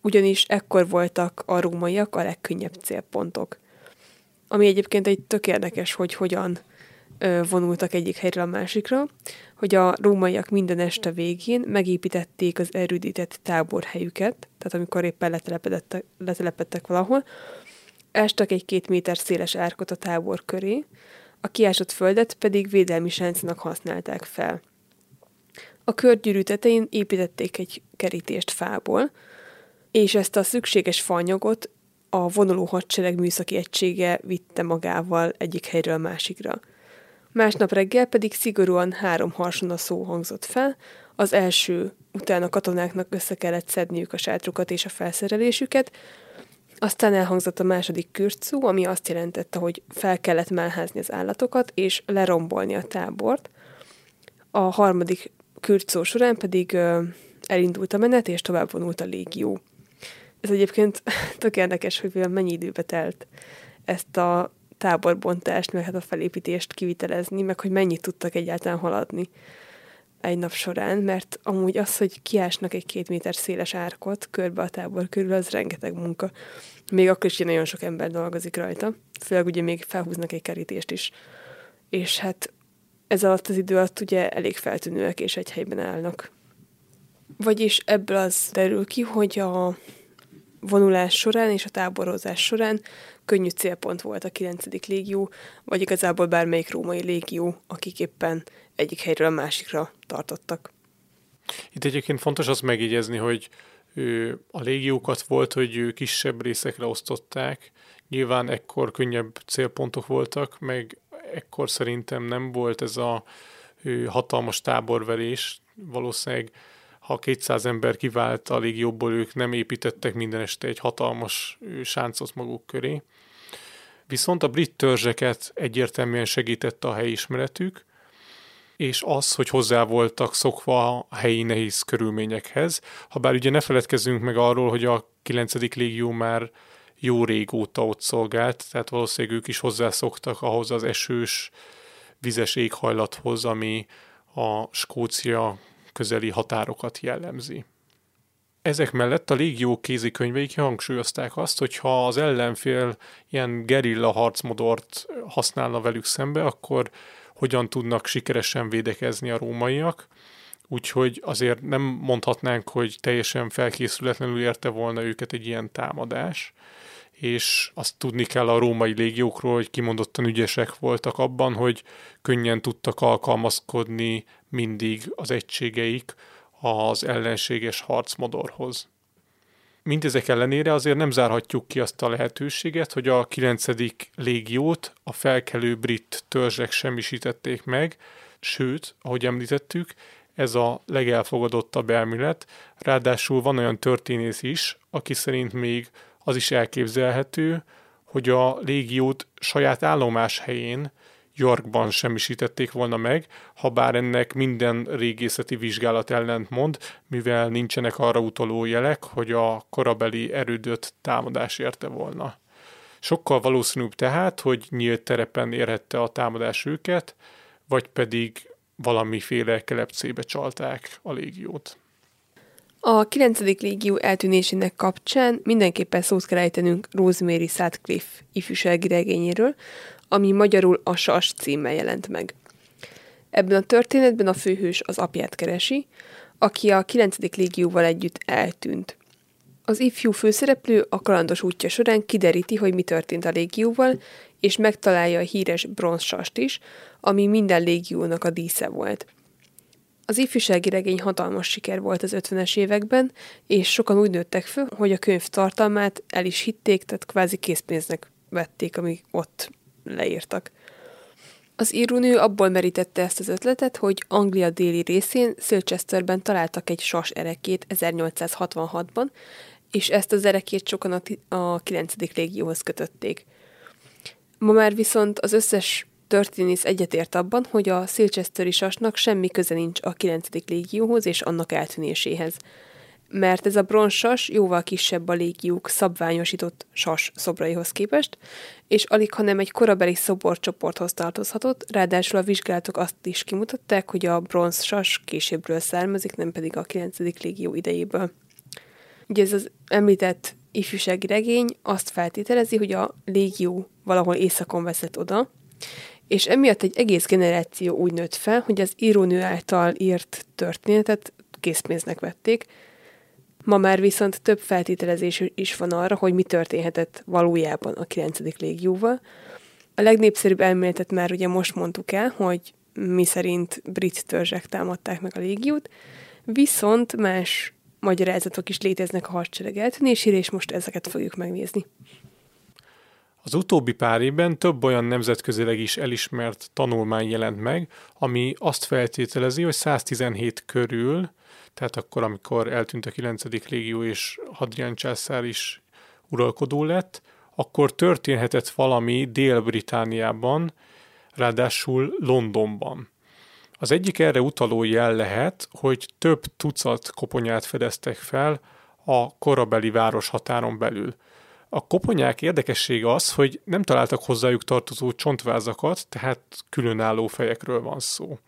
ugyanis ekkor voltak a rómaiak a legkönnyebb célpontok. Ami egyébként egy tök érdekes, hogy hogyan vonultak egyik helyről a másikra, hogy a rómaiak minden este végén megépítették az erődített táborhelyüket, tehát amikor éppen letelepedtek valahol, ástak egy két méter széles árkot a tábor köré, a kiásott földet pedig védelmi sáncnak használták fel. A körgyűrű tetején építették egy kerítést fából, és ezt a szükséges fanyagot a vonuló hadsereg műszaki egysége vitte magával egyik helyről másikra – Másnap reggel pedig szigorúan három harsona szó hangzott fel, az első után a katonáknak össze kellett szedniük a sátrukat és a felszerelésüket, aztán elhangzott a második kürtszó, ami azt jelentette, hogy fel kellett melházni az állatokat és lerombolni a tábort. A harmadik kürtszó során pedig ö, elindult a menet, és tovább vonult a légió. Ez egyébként tök érdekes, hogy mennyi időbe telt ezt a táborbontást, meg hát a felépítést kivitelezni, meg hogy mennyit tudtak egyáltalán haladni egy nap során, mert amúgy az, hogy kiásnak egy két méter széles árkot körbe a tábor körül, az rengeteg munka. Még akkor is nagyon sok ember dolgozik rajta, főleg ugye még felhúznak egy kerítést is. és hát ez alatt az idő alatt ugye elég feltűnőek és egy helyben állnak. Vagyis ebből az derül ki, hogy a vonulás során és a táborozás során könnyű célpont volt a 9. légió, vagy igazából bármelyik római légió, akik éppen egyik helyről a másikra tartottak. Itt egyébként fontos azt megjegyezni, hogy a légiókat volt, hogy kisebb részekre osztották. Nyilván ekkor könnyebb célpontok voltak, meg ekkor szerintem nem volt ez a hatalmas táborverés. Valószínűleg ha 200 ember kivált a légióból, ők nem építettek minden este egy hatalmas sáncot maguk köré. Viszont a brit törzseket egyértelműen segítette a helyismeretük, és az, hogy hozzá voltak szokva a helyi nehéz körülményekhez. Habár ugye ne feledkezzünk meg arról, hogy a 9. légió már jó régóta ott szolgált, tehát valószínűleg ők is hozzászoktak ahhoz az esős, vizes éghajlathoz, ami a Skócia közeli határokat jellemzi. Ezek mellett a légió kézikönyvei kihangsúlyozták azt, hogy ha az ellenfél ilyen gerilla harcmodort használna velük szembe, akkor hogyan tudnak sikeresen védekezni a rómaiak, úgyhogy azért nem mondhatnánk, hogy teljesen felkészületlenül érte volna őket egy ilyen támadás, és azt tudni kell a római légiókról, hogy kimondottan ügyesek voltak abban, hogy könnyen tudtak alkalmazkodni mindig az egységeik az ellenséges harcmodorhoz. Mindezek ellenére azért nem zárhatjuk ki azt a lehetőséget, hogy a 9. légiót a felkelő brit törzsek semmisítették meg, sőt, ahogy említettük, ez a legelfogadottabb elmélet, ráadásul van olyan történész is, aki szerint még az is elképzelhető, hogy a légiót saját állomás helyén Yorkban semmisítették volna meg, ha bár ennek minden régészeti vizsgálat ellent mond, mivel nincsenek arra utaló jelek, hogy a korabeli erődöt támadás érte volna. Sokkal valószínűbb tehát, hogy nyílt terepen érhette a támadás őket, vagy pedig valamiféle kelepcébe csalták a légiót. A 9. légió eltűnésének kapcsán mindenképpen szót kell ejtenünk Rosemary Sutcliffe ifjúsági regényéről, ami magyarul a Sas címmel jelent meg. Ebben a történetben a főhős az apját keresi, aki a 9. légióval együtt eltűnt. Az ifjú főszereplő a kalandos útja során kideríti, hogy mi történt a légióval, és megtalálja a híres bronzsast is, ami minden légiónak a dísze volt. Az ifjúsági regény hatalmas siker volt az 50-es években, és sokan úgy nőttek föl, hogy a könyv tartalmát el is hitték, tehát kvázi készpénznek vették, amik ott leírtak. Az írónő abból merítette ezt az ötletet, hogy Anglia déli részén, Silchesterben találtak egy sas erekét 1866-ban, és ezt az erekét sokan a, a 9. légióhoz kötötték. Ma már viszont az összes történész egyetért abban, hogy a Silchesteri sasnak semmi köze nincs a 9. légióhoz és annak eltűnéséhez – mert ez a bronzsas jóval kisebb a légiók szabványosított sas szobraihoz képest, és alig, hanem egy korabeli szoborcsoporthoz tartozhatott, ráadásul a vizsgálatok azt is kimutatták, hogy a bronzsas későbbről származik, nem pedig a 9. légió idejéből. Ugye ez az említett ifjúsági regény azt feltételezi, hogy a légió valahol északon veszett oda, és emiatt egy egész generáció úgy nőtt fel, hogy az írónő által írt történetet készpénznek vették, Ma már viszont több feltételezés is van arra, hogy mi történhetett valójában a 9. légióval. A legnépszerűbb elméletet már ugye most mondtuk el, hogy mi szerint brit törzsek támadták meg a légiót, viszont más magyarázatok is léteznek a hadsereg eltűnésére, és most ezeket fogjuk megnézni. Az utóbbi pár évben több olyan nemzetközileg is elismert tanulmány jelent meg, ami azt feltételezi, hogy 117 körül tehát akkor, amikor eltűnt a 9. légió és Hadrian császár is uralkodó lett, akkor történhetett valami Dél-Britániában, ráadásul Londonban. Az egyik erre utaló jel lehet, hogy több tucat koponyát fedeztek fel a korabeli város határon belül. A koponyák érdekessége az, hogy nem találtak hozzájuk tartozó csontvázakat, tehát különálló fejekről van szó.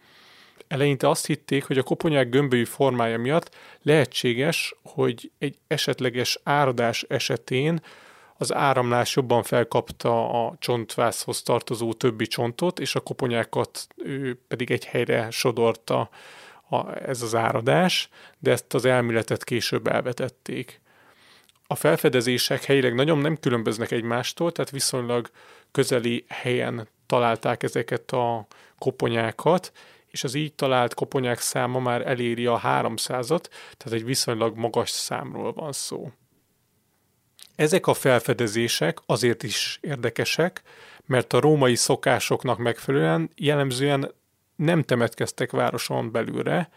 Eleinte azt hitték, hogy a koponyák gömbölyű formája miatt lehetséges, hogy egy esetleges áradás esetén az áramlás jobban felkapta a csontvászhoz tartozó többi csontot, és a koponyákat ő pedig egy helyre sodorta a, ez az áradás, de ezt az elméletet később elvetették. A felfedezések helyileg nagyon nem különböznek egymástól, tehát viszonylag közeli helyen találták ezeket a koponyákat, és az így talált koponyák száma már eléri a 300-at, tehát egy viszonylag magas számról van szó. Ezek a felfedezések azért is érdekesek, mert a római szokásoknak megfelelően jellemzően nem temetkeztek városon belülre,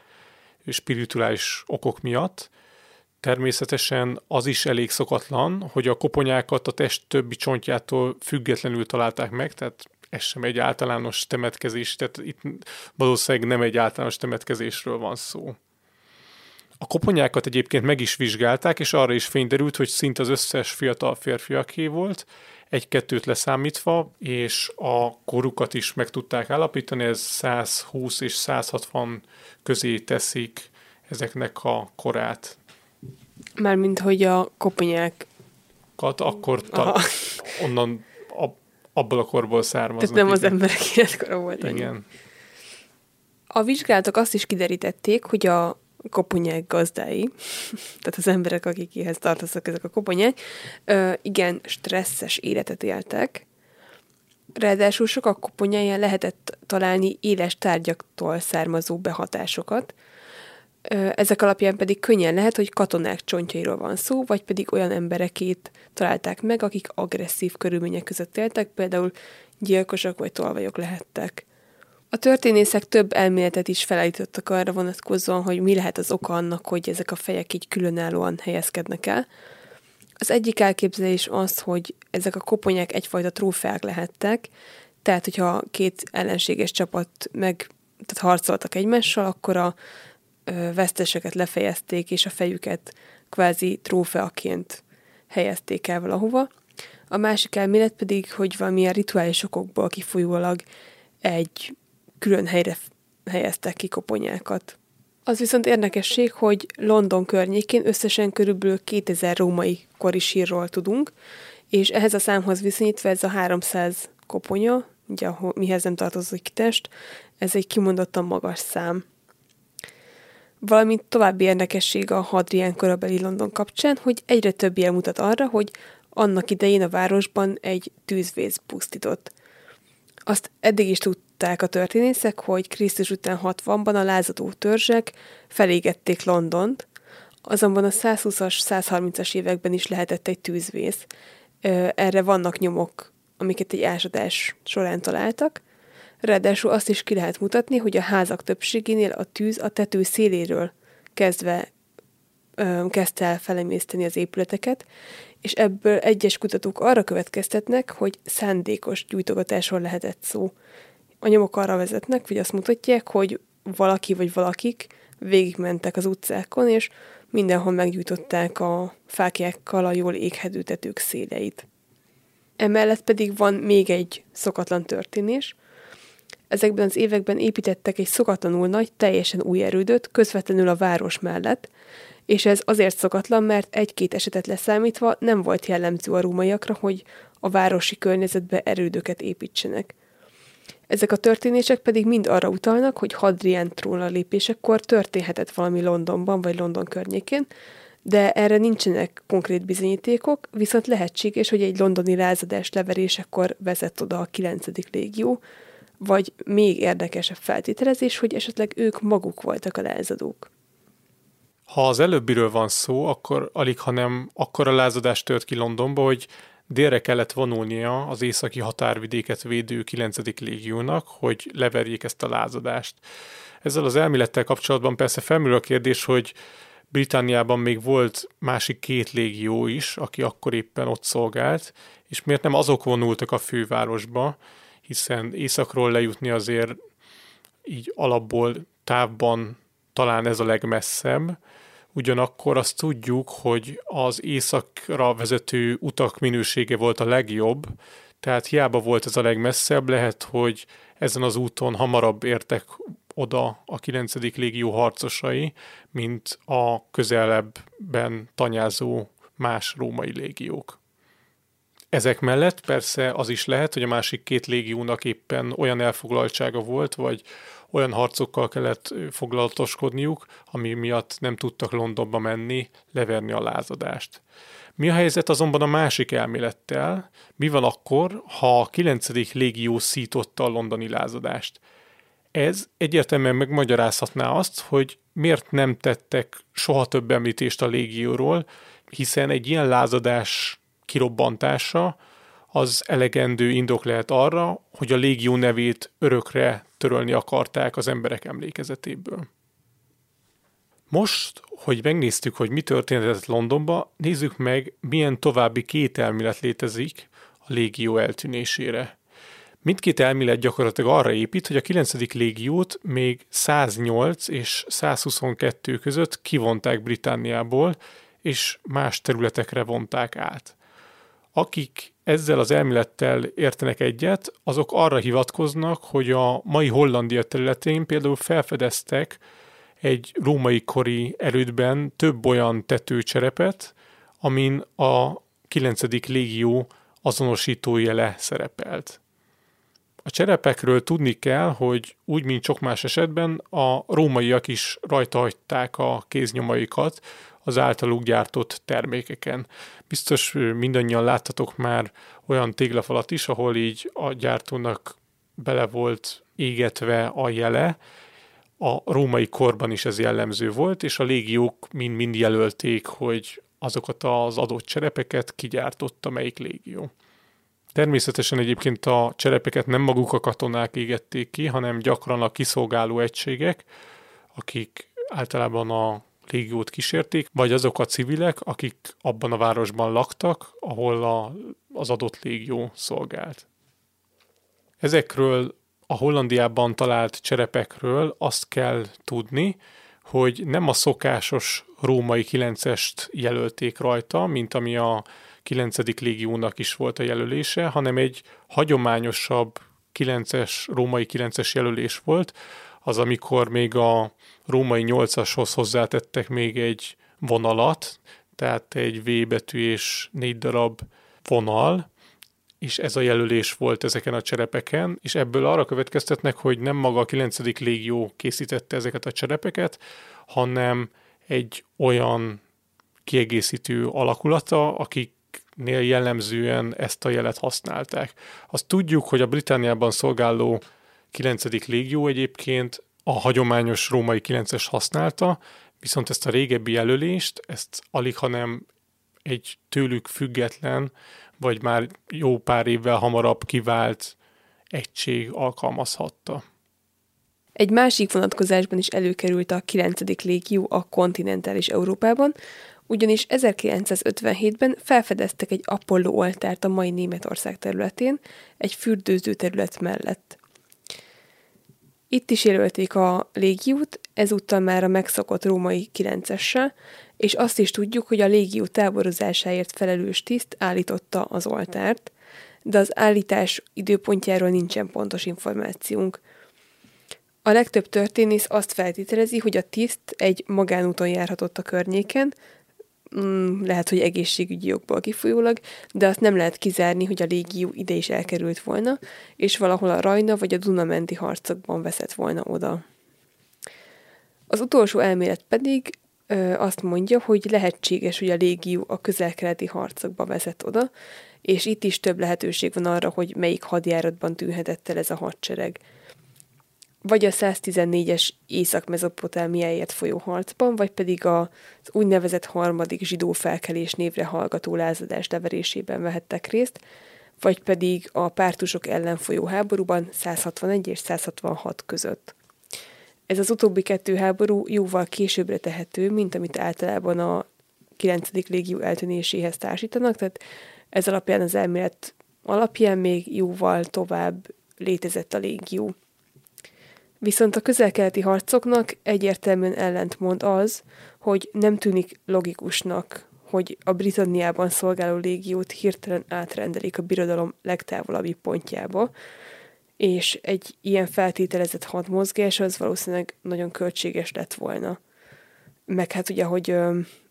spirituális okok miatt. Természetesen az is elég szokatlan, hogy a koponyákat a test többi csontjától függetlenül találták meg, tehát ez sem egy általános temetkezés, tehát itt valószínűleg nem egy általános temetkezésről van szó. A koponyákat egyébként meg is vizsgálták, és arra is fényderült, hogy szinte az összes fiatal férfiaké volt, egy-kettőt leszámítva, és a korukat is meg tudták állapítani, ez 120 és 160 közé teszik ezeknek a korát. Mármint, hogy a koponyák... Akkor ta- onnan abból a korból származnak. Tehát nem igen. az emberek életkora volt. Igen. Annyi. A vizsgálatok azt is kiderítették, hogy a koponyák gazdái, tehát az emberek, akikhez tartoznak ezek a koponyák, igen, stresszes életet éltek, Ráadásul sokak koponyáján lehetett találni éles tárgyaktól származó behatásokat, ezek alapján pedig könnyen lehet, hogy katonák csontjairól van szó, vagy pedig olyan emberekét találták meg, akik agresszív körülmények között éltek, például gyilkosok vagy tolvajok lehettek. A történészek több elméletet is felállítottak arra vonatkozóan, hogy mi lehet az oka annak, hogy ezek a fejek így különállóan helyezkednek el. Az egyik elképzelés az, hogy ezek a koponyák egyfajta trófeák lehettek, tehát hogyha két ellenséges csapat meg tehát harcoltak egymással, akkor a veszteseket lefejezték, és a fejüket kvázi trófeaként helyezték el valahova. A másik elmélet pedig, hogy valamilyen rituális okokból kifolyólag egy külön helyre helyeztek ki koponyákat. Az viszont érdekesség, hogy London környékén összesen körülbelül 2000 római kori sírról tudunk, és ehhez a számhoz viszonyítva ez a 300 koponya, ugye mihez nem tartozik test, ez egy kimondottan magas szám. Valamint további érdekesség a Hadrian korabeli London kapcsán, hogy egyre több jel mutat arra, hogy annak idején a városban egy tűzvész pusztított. Azt eddig is tudták a történészek, hogy Krisztus után 60-ban a lázadó törzsek felégették Londont, azonban a 120-as, 130-as években is lehetett egy tűzvész. Erre vannak nyomok, amiket egy ásadás során találtak, Ráadásul azt is ki lehet mutatni, hogy a házak többségénél a tűz a tető széléről kezdve kezdte el felemészteni az épületeket, és ebből egyes kutatók arra következtetnek, hogy szándékos gyújtogatásról lehetett szó. A nyomok arra vezetnek, hogy azt mutatják, hogy valaki vagy valakik végigmentek az utcákon, és mindenhol meggyújtották a fákjákkal a jól éghető tetők széleit. Emellett pedig van még egy szokatlan történés – Ezekben az években építettek egy szokatlanul nagy, teljesen új erődöt, közvetlenül a város mellett, és ez azért szokatlan, mert egy-két esetet leszámítva nem volt jellemző a rómaiakra, hogy a városi környezetbe erődöket építsenek. Ezek a történések pedig mind arra utalnak, hogy Hadrian trónra lépésekor történhetett valami Londonban vagy London környékén, de erre nincsenek konkrét bizonyítékok, viszont lehetséges, hogy egy londoni lázadás leverésekor vezet oda a 9. légió, vagy még érdekesebb feltételezés, hogy esetleg ők maguk voltak a lázadók. Ha az előbbiről van szó, akkor alig, ha nem akkor a lázadás tört ki Londonba, hogy délre kellett vonulnia az északi határvidéket védő 9. légiónak, hogy leverjék ezt a lázadást. Ezzel az elmélettel kapcsolatban persze felmerül a kérdés, hogy Britanniában még volt másik két légió is, aki akkor éppen ott szolgált, és miért nem azok vonultak a fővárosba, hiszen északról lejutni azért így alapból távban talán ez a legmesszebb, ugyanakkor azt tudjuk, hogy az északra vezető utak minősége volt a legjobb, tehát hiába volt ez a legmesszebb, lehet, hogy ezen az úton hamarabb értek oda a 9. légió harcosai, mint a közelebben tanyázó más római légiók. Ezek mellett persze az is lehet, hogy a másik két légiónak éppen olyan elfoglaltsága volt, vagy olyan harcokkal kellett foglalatoskodniuk, ami miatt nem tudtak Londonba menni, leverni a lázadást. Mi a helyzet azonban a másik elmélettel? Mi van akkor, ha a 9. légió szította a londoni lázadást? Ez egyértelműen megmagyarázhatná azt, hogy miért nem tettek soha több említést a légióról, hiszen egy ilyen lázadás kirobbantása az elegendő indok lehet arra, hogy a légió nevét örökre törölni akarták az emberek emlékezetéből. Most, hogy megnéztük, hogy mi történt Londonba, nézzük meg, milyen további két elmélet létezik a légió eltűnésére. Mindkét elmélet gyakorlatilag arra épít, hogy a 9. légiót még 108 és 122 között kivonták Britanniából, és más területekre vonták át. Akik ezzel az elmélettel értenek egyet, azok arra hivatkoznak, hogy a mai Hollandia területén például felfedeztek egy római kori erődben több olyan tetőcserepet, amin a 9. légió azonosítójele szerepelt. A cserepekről tudni kell, hogy úgy, mint sok más esetben, a rómaiak is rajta hagyták a kéznyomaikat az általuk gyártott termékeken. Biztos mindannyian láttatok már olyan téglafalat is, ahol így a gyártónak bele volt égetve a jele, a római korban is ez jellemző volt, és a légiók mind-mind jelölték, hogy azokat az adott cserepeket kigyártotta melyik légió. Természetesen egyébként a cserepeket nem maguk a katonák égették ki, hanem gyakran a kiszolgáló egységek, akik általában a légiót kísérték, vagy azok a civilek, akik abban a városban laktak, ahol a, az adott légió szolgált. Ezekről a Hollandiában talált cserepekről azt kell tudni, hogy nem a szokásos római 9-est jelölték rajta, mint ami a 9. légiónak is volt a jelölése, hanem egy hagyományosabb 9-es, római 9-es jelölés volt, az amikor még a római 8-ashoz hozzátettek még egy vonalat, tehát egy V betű és négy darab vonal, és ez a jelölés volt ezeken a cserepeken, és ebből arra következtetnek, hogy nem maga a 9. légió készítette ezeket a cserepeket, hanem egy olyan kiegészítő alakulata, akiknél jellemzően ezt a jelet használták. Azt tudjuk, hogy a Britániában szolgáló 9. légió egyébként a hagyományos római 9-es használta, viszont ezt a régebbi jelölést, ezt alig, hanem egy tőlük független vagy már jó pár évvel hamarabb kivált egység alkalmazhatta. Egy másik vonatkozásban is előkerült a 9. légió a kontinentális Európában, ugyanis 1957-ben felfedeztek egy Apollo oltárt a mai Németország területén, egy fürdőző terület mellett. Itt is jelölték a légiót, ezúttal már a megszokott római 9-essel, és azt is tudjuk, hogy a légió táborozásáért felelős tiszt állította az oltárt, de az állítás időpontjáról nincsen pontos információnk. A legtöbb történész azt feltételezi, hogy a tiszt egy magánúton járhatott a környéken, mm, lehet, hogy egészségügyi jogból kifolyólag, de azt nem lehet kizárni, hogy a légió ide is elkerült volna, és valahol a Rajna vagy a Dunamenti harcokban veszett volna oda. Az utolsó elmélet pedig ö, azt mondja, hogy lehetséges, hogy a légió a közelkeleti harcokba vezet oda, és itt is több lehetőség van arra, hogy melyik hadjáratban tűnhetett el ez a hadsereg. Vagy a 114-es Észak-Mezopotámiáért folyó harcban, vagy pedig az úgynevezett harmadik zsidó felkelés névre hallgató lázadás leverésében vehettek részt, vagy pedig a pártusok ellen folyó háborúban 161 és 166 között. Ez az utóbbi kettő háború jóval későbbre tehető, mint amit általában a 9. légió eltűnéséhez társítanak, tehát ez alapján az elmélet alapján még jóval tovább létezett a légió. Viszont a közelkeleti harcoknak egyértelműen ellentmond az, hogy nem tűnik logikusnak, hogy a Britanniában szolgáló légiót hirtelen átrendelik a birodalom legtávolabbi pontjába, és egy ilyen feltételezett hadmozgás az valószínűleg nagyon költséges lett volna. Meg hát ugye, ahogy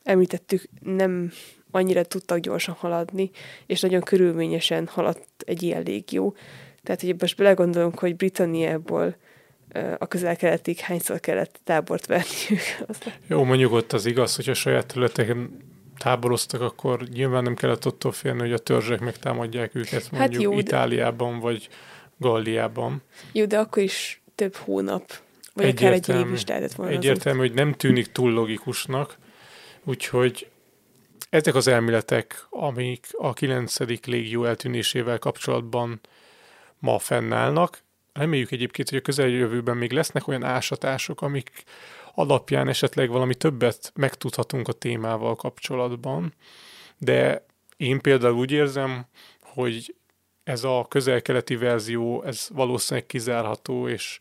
említettük, nem annyira tudtak gyorsan haladni, és nagyon körülményesen haladt egy ilyen légió. Tehát, hogy most belegondolunk, hogy Britanniából a közel-keletig hányszor kellett tábort verniük. Jó, mondjuk ott az igaz, hogy a saját területeken táboroztak, akkor nyilván nem kellett attól félni, hogy a törzsek megtámadják őket hát mondjuk hát jó, Itáliában de... vagy Galliában. Jó, de akkor is több hónap, vagy akár egy év is lehetett volna. Egyértelmű, hogy nem tűnik túl logikusnak, úgyhogy ezek az elméletek, amik a 9. légió eltűnésével kapcsolatban ma fennállnak, reméljük egyébként, hogy a közeljövőben még lesznek olyan ásatások, amik alapján esetleg valami többet megtudhatunk a témával kapcsolatban, de én például úgy érzem, hogy ez a közel-keleti verzió, ez valószínűleg kizárható, és,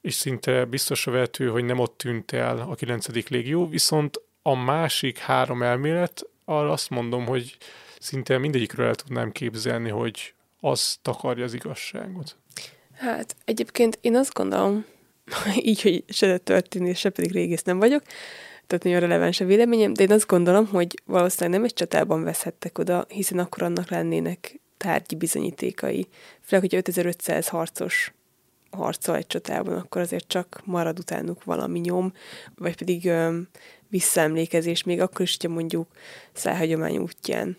és szinte biztosra vehető, hogy nem ott tűnt el a 9. légió, viszont a másik három elmélet, arra azt mondom, hogy szinte mindegyikről el tudnám képzelni, hogy az takarja az igazságot. Hát egyébként én azt gondolom, így, hogy se történés, se pedig régész nem vagyok, tehát nagyon releváns a véleményem, de én azt gondolom, hogy valószínűleg nem egy csatában veszhettek oda, hiszen akkor annak lennének tárgyi bizonyítékai. Főleg, hogy 5500 harcos harcol egy csatában, akkor azért csak marad utánuk valami nyom, vagy pedig öm, visszaemlékezés, még akkor is, hogyha mondjuk szájhagyomány útján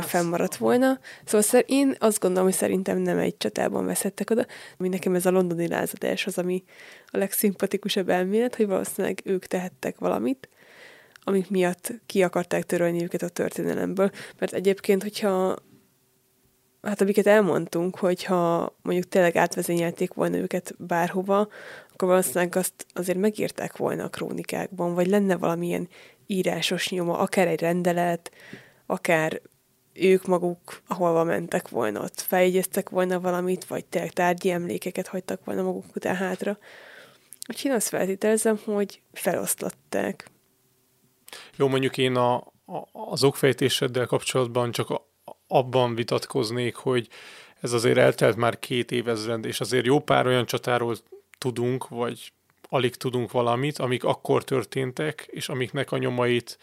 fennmaradt volna. Szóval én azt gondolom, hogy szerintem nem egy csatában veszettek oda. Ami nekem ez a londoni lázadás az, ami a legszimpatikusabb elmélet, hogy valószínűleg ők tehettek valamit, amik miatt ki akarták törölni őket a történelemből. Mert egyébként, hogyha hát amiket elmondtunk, hogyha mondjuk tényleg átvezényelték volna őket bárhova, akkor valószínűleg azt azért megírták volna a krónikákban, vagy lenne valamilyen írásos nyoma, akár egy rendelet, akár ők maguk, ahol mentek volna, ott feljegyeztek volna valamit, vagy tényleg tárgyi emlékeket hagytak volna maguk után hátra. Úgyhogy én azt feltételezem, hogy feloszlatták. Jó, mondjuk én a, a, az okfejtéseddel kapcsolatban csak a, abban vitatkoznék, hogy ez azért eltelt már két évezred, és azért jó pár olyan csatáról tudunk, vagy alig tudunk valamit, amik akkor történtek, és amiknek a nyomait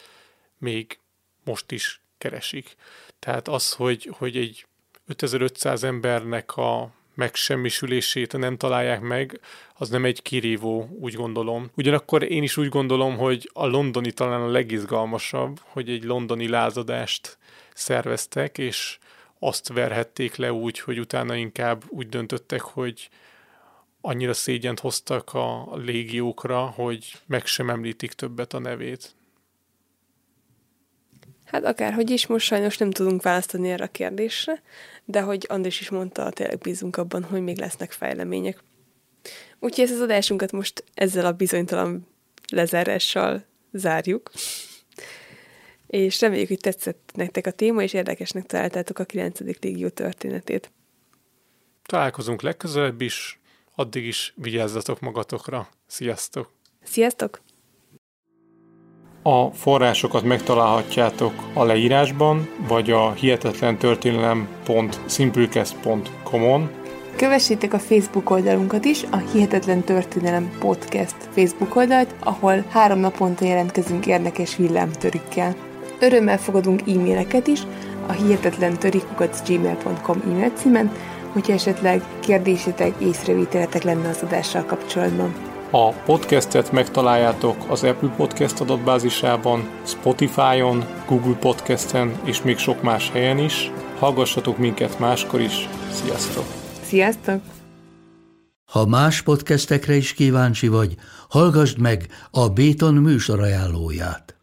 még most is keresik. Tehát az, hogy, hogy egy 5500 embernek a megsemmisülését nem találják meg, az nem egy kirívó, úgy gondolom. Ugyanakkor én is úgy gondolom, hogy a londoni talán a legizgalmasabb, hogy egy londoni lázadást szerveztek, és azt verhették le úgy, hogy utána inkább úgy döntöttek, hogy annyira szégyent hoztak a légiókra, hogy meg sem említik többet a nevét. Hát akárhogy is, most sajnos nem tudunk választani erre a kérdésre, de hogy Andris is mondta, tényleg bízunk abban, hogy még lesznek fejlemények. Úgyhogy ezt az adásunkat most ezzel a bizonytalan lezárással zárjuk. És reméljük, hogy tetszett nektek a téma, és érdekesnek találtátok a 9. légió történetét. Találkozunk legközelebb is, addig is vigyázzatok magatokra. Sziasztok! Sziasztok! A forrásokat megtalálhatjátok a leírásban, vagy a hihetetlentörténelem.simplecast.com-on. Kövessétek a Facebook oldalunkat is, a Hihetetlen Történelem Podcast Facebook oldalt, ahol három naponta jelentkezünk érdekes villámtörikkel. Örömmel fogadunk e-maileket is a hihetetlen gmail.com e-mail címen, hogyha esetleg kérdésetek, észrevételetek lenne az adással kapcsolatban. A podcastet megtaláljátok az Apple Podcast adatbázisában, Spotify-on, Google Podcasten és még sok más helyen is. Hallgassatok minket máskor is. Sziasztok! Sziasztok! Ha más podcastekre is kíváncsi vagy, hallgassd meg a Béton műsor ajánlóját.